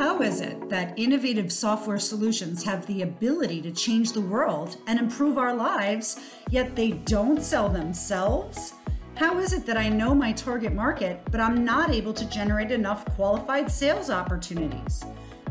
How is it that innovative software solutions have the ability to change the world and improve our lives, yet they don't sell themselves? How is it that I know my target market, but I'm not able to generate enough qualified sales opportunities?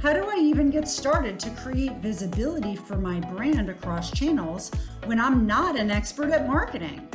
How do I even get started to create visibility for my brand across channels when I'm not an expert at marketing?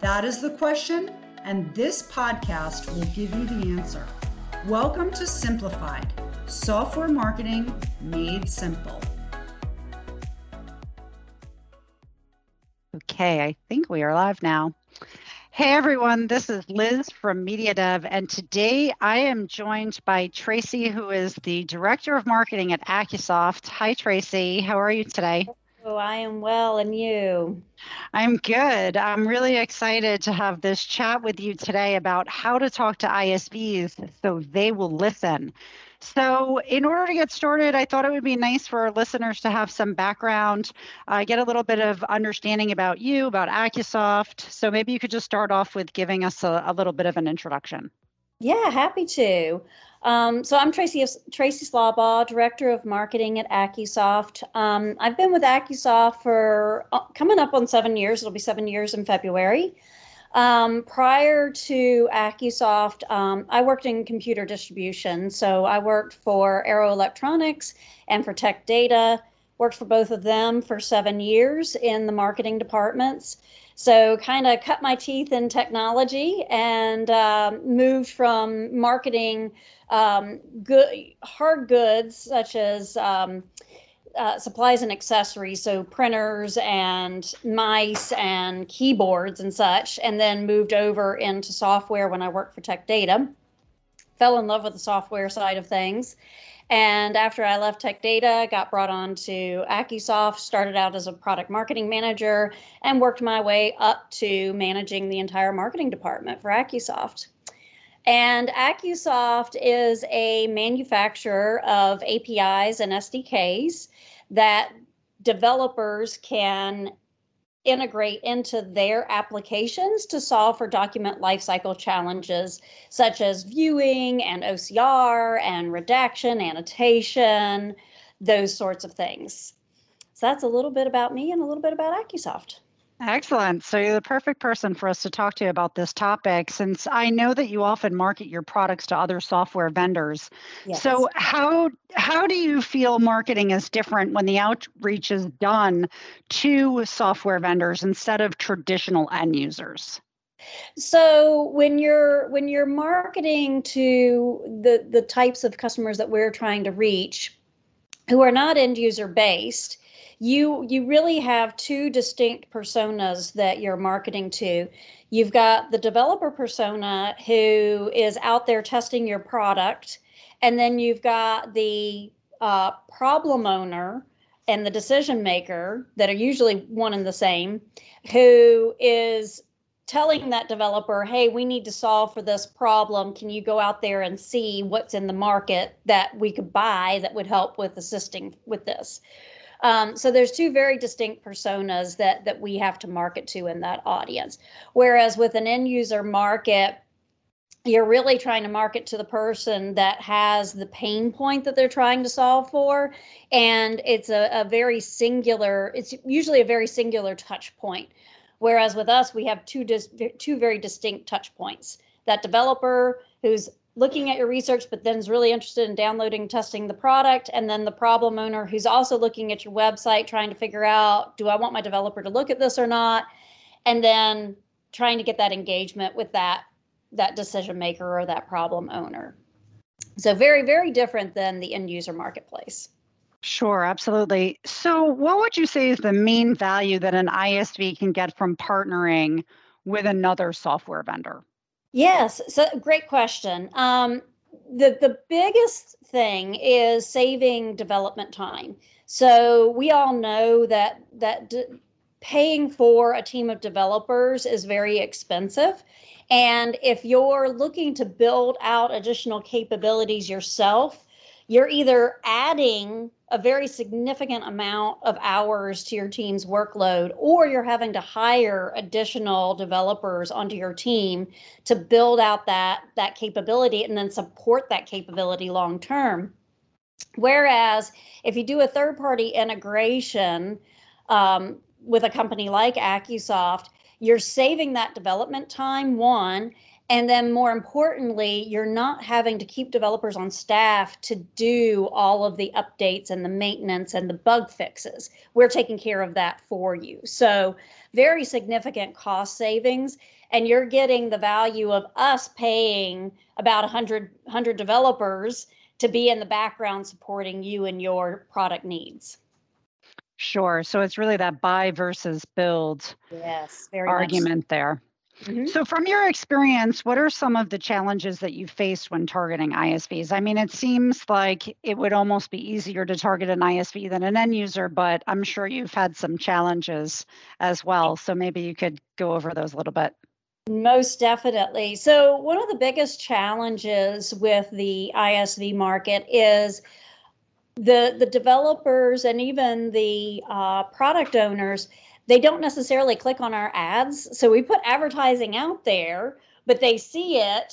That is the question, and this podcast will give you the answer. Welcome to Simplified Software Marketing Made Simple. Okay, I think we are live now. Hey everyone, this is Liz from Media Dev, and today I am joined by Tracy, who is the Director of Marketing at Accusoft. Hi, Tracy. How are you today? Oh, I am well, and you? I'm good. I'm really excited to have this chat with you today about how to talk to ISVs so they will listen. So, in order to get started, I thought it would be nice for our listeners to have some background, uh, get a little bit of understanding about you, about Accusoft. So, maybe you could just start off with giving us a, a little bit of an introduction. Yeah, happy to. Um, so I'm Tracy Tracy Slawbaugh, Director of Marketing at Accusoft. Um, I've been with Accusoft for uh, coming up on seven years. It'll be seven years in February. Um, prior to Accusoft, um, I worked in computer distribution. So I worked for Arrow Electronics and for Tech Data. Worked for both of them for seven years in the marketing departments. So kind of cut my teeth in technology and uh, moved from marketing um, good hard goods such as um, uh, supplies and accessories, so printers and mice and keyboards and such, and then moved over into software when I worked for Tech Data. Fell in love with the software side of things. And after I left Tech Data, got brought on to Accusoft, started out as a product marketing manager, and worked my way up to managing the entire marketing department for Accusoft. And Accusoft is a manufacturer of APIs and SDKs that developers can integrate into their applications to solve for document lifecycle challenges such as viewing and OCR and redaction, annotation, those sorts of things. So that's a little bit about me and a little bit about Accusoft. Excellent. So you're the perfect person for us to talk to about this topic since I know that you often market your products to other software vendors. Yes. So how how do you feel marketing is different when the outreach is done to software vendors instead of traditional end users? So when you're when you're marketing to the the types of customers that we're trying to reach who are not end user based, you you really have two distinct personas that you're marketing to. You've got the developer persona who is out there testing your product and then you've got the uh, problem owner and the decision maker that are usually one and the same who is telling that developer hey we need to solve for this problem. Can you go out there and see what's in the market that we could buy that would help with assisting with this um, so there's two very distinct personas that that we have to market to in that audience. Whereas with an end user market, you're really trying to market to the person that has the pain point that they're trying to solve for. And it's a, a very singular it's usually a very singular touch point. Whereas with us we have two dis- two very distinct touch points. That developer who's looking at your research, but then is really interested in downloading, testing the product, and then the problem owner who's also looking at your website, trying to figure out, do I want my developer to look at this or not? And then trying to get that engagement with that that decision maker or that problem owner. So very, very different than the end user marketplace. Sure, absolutely. So, what would you say is the main value that an ISV can get from partnering with another software vendor? Yes, so great question. Um, the the biggest thing is saving development time. So we all know that that d- paying for a team of developers is very expensive. And if you're looking to build out additional capabilities yourself, you're either adding a very significant amount of hours to your team's workload, or you're having to hire additional developers onto your team to build out that that capability and then support that capability long term. Whereas if you do a third party integration um, with a company like AccuSoft, you're saving that development time, one, and then more importantly, you're not having to keep developers on staff to do all of the updates and the maintenance and the bug fixes. We're taking care of that for you. So, very significant cost savings. And you're getting the value of us paying about 100, 100 developers to be in the background supporting you and your product needs. Sure. So it's really that buy versus build yes, very argument there. Mm-hmm. So, from your experience, what are some of the challenges that you faced when targeting ISVs? I mean, it seems like it would almost be easier to target an ISV than an end user, but I'm sure you've had some challenges as well. So, maybe you could go over those a little bit. Most definitely. So, one of the biggest challenges with the ISV market is the the developers and even the uh, product owners they don't necessarily click on our ads. So we put advertising out there, but they see it,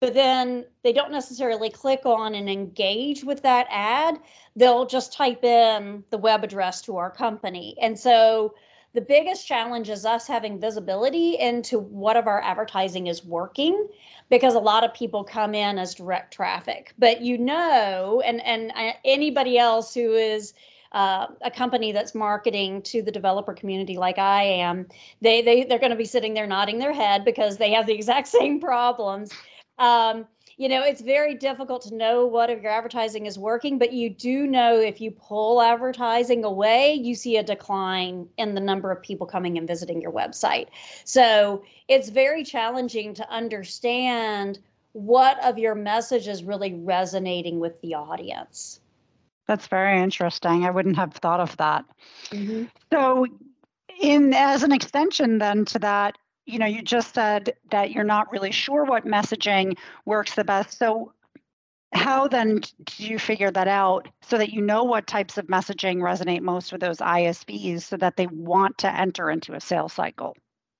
but then they don't necessarily click on and engage with that ad. They'll just type in the web address to our company. And so the biggest challenge is us having visibility into what of our advertising is working because a lot of people come in as direct traffic but you know and and uh, anybody else who is uh, a company that's marketing to the developer community like I am, they they they're going to be sitting there nodding their head because they have the exact same problems. Um, you know, it's very difficult to know what of your advertising is working, but you do know if you pull advertising away, you see a decline in the number of people coming and visiting your website. So it's very challenging to understand what of your message is really resonating with the audience. That's very interesting. I wouldn't have thought of that. Mm-hmm. So, in as an extension then to that, you know, you just said that you're not really sure what messaging works the best. So, how then do you figure that out so that you know what types of messaging resonate most with those ISVs so that they want to enter into a sales cycle?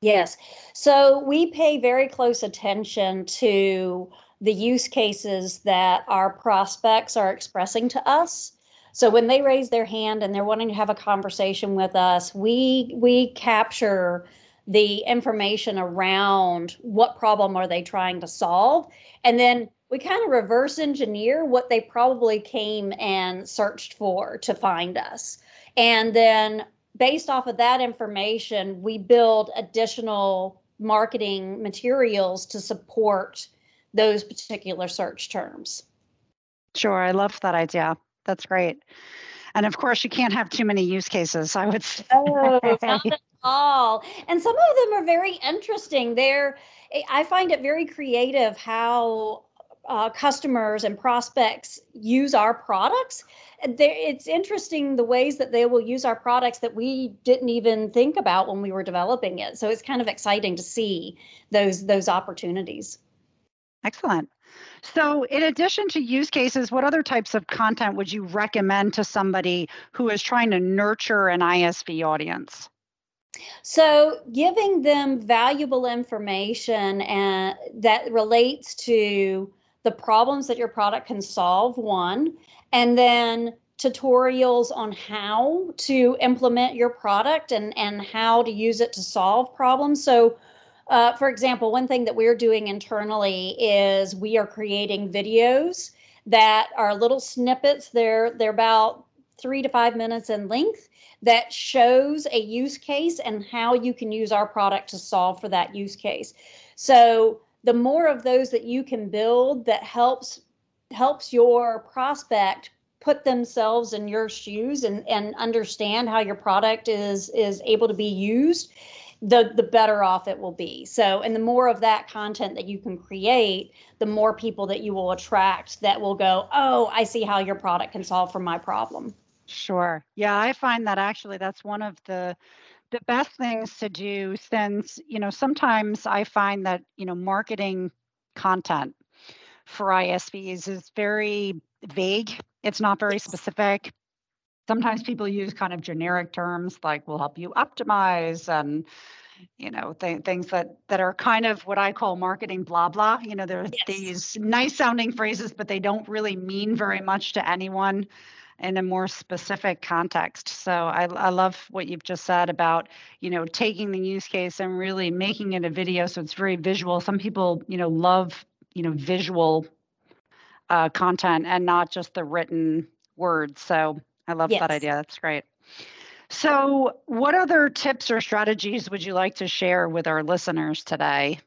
Yes. So we pay very close attention to the use cases that our prospects are expressing to us. So when they raise their hand and they're wanting to have a conversation with us, we we capture the information around what problem are they trying to solve and then we kind of reverse engineer what they probably came and searched for to find us. And then based off of that information, we build additional marketing materials to support those particular search terms. Sure, I love that idea. That's great. And of course, you can't have too many use cases. I would say. Oh, not at all. And some of them are very interesting. They're, I find it very creative how uh, customers and prospects use our products. It's interesting the ways that they will use our products that we didn't even think about when we were developing it. So it's kind of exciting to see those those opportunities. Excellent. So, in addition to use cases, what other types of content would you recommend to somebody who is trying to nurture an ISV audience? So, giving them valuable information and that relates to the problems that your product can solve, one, and then tutorials on how to implement your product and, and how to use it to solve problems. So, uh, for example, one thing that we're doing internally is we are creating videos that are little snippets. They're they're about three to five minutes in length that shows a use case and how you can use our product to solve for that use case. So the more of those that you can build that helps helps your prospect put themselves in your shoes and, and understand how your product is is able to be used the the better off it will be. So and the more of that content that you can create the more people that you will attract that will go oh i see how your product can solve for my problem. Sure. Yeah i find that actually that's one of the the best things to do since you know sometimes i find that you know marketing content for isvs is very vague. It's not very specific sometimes people use kind of generic terms like we'll help you optimize and you know th- things that that are kind of what i call marketing blah blah you know there's Yes. these nice sounding phrases but they don't really mean very much to anyone in a more specific context. So I, I love what you've just said about you know taking the use case and really making it a video so it's very visual. Some people you know love you know visual uh, content and not just the written words. So i love Yes. that idea that's great so, what other tips or strategies would you like to share with our listeners today?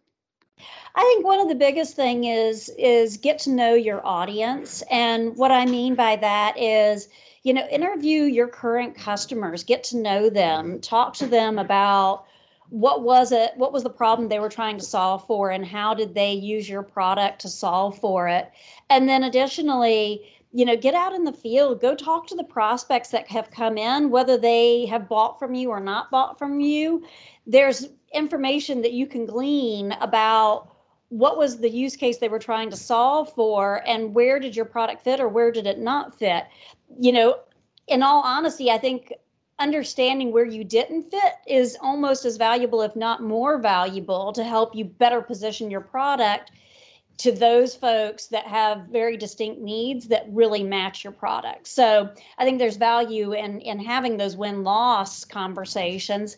I think one of the biggest thing is is get to know your audience, and what I mean by that is, you know, interview your current customers, get to know them, talk to them about what was it, what was the problem they were trying to solve for, and how did they use your product to solve for it, and then additionally. You know, get out in the field, go talk to the prospects that have come in, whether they have bought from you or not bought from you. There's information that you can glean about what was the use case they were trying to solve for and where did your product fit or where did it not fit you know in all honesty i think understanding where you didn't fit is almost as valuable if not more valuable to help you better position your product to those folks that have very distinct needs that really match your product. So i think there's value in in having those win loss conversations.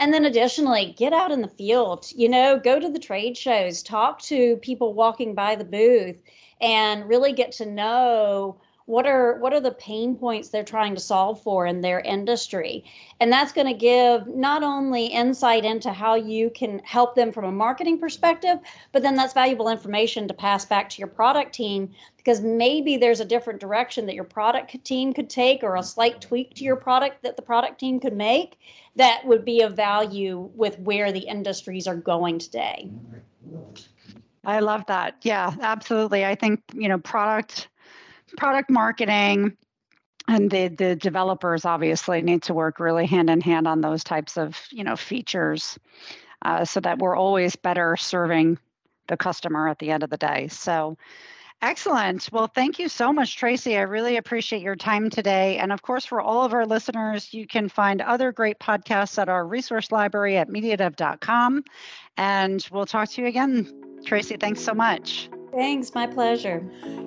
And then additionally, get out in the field, you know, go to the trade shows, talk to people walking by the booth and really get to know what are what are the pain points they're trying to solve for in their industry. And that's going to give not only insight into how you can help them from a marketing perspective, but then that's valuable information to pass back to your product team because maybe there's a different direction that your product team could take or a slight tweak to your product that the product team could make that would be of value with where the industries are going today. I love that. Yeah, absolutely. I think, you know, product product marketing and the the developers obviously need to work really hand in hand on those types of, you know, features uh, so that we're always better serving the customer at the end of the day. So Excellent. Well, thank you so much, Tracy. I really appreciate your time today. And of course, for all of our listeners, you can find other great podcasts at our resource library at mediadev.com. And we'll talk to you again. Tracy, thanks so much. Thanks, my pleasure.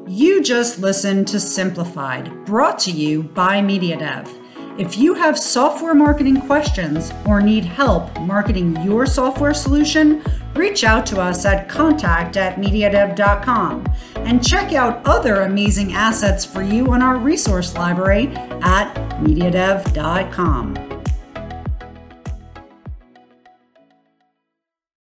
You just listened to Simplified, brought to you by MediaDev. If you have software marketing questions or need help marketing your software solution, reach out to us at contact at mediadev.com and check out other amazing assets for you on our resource library at mediadev.com.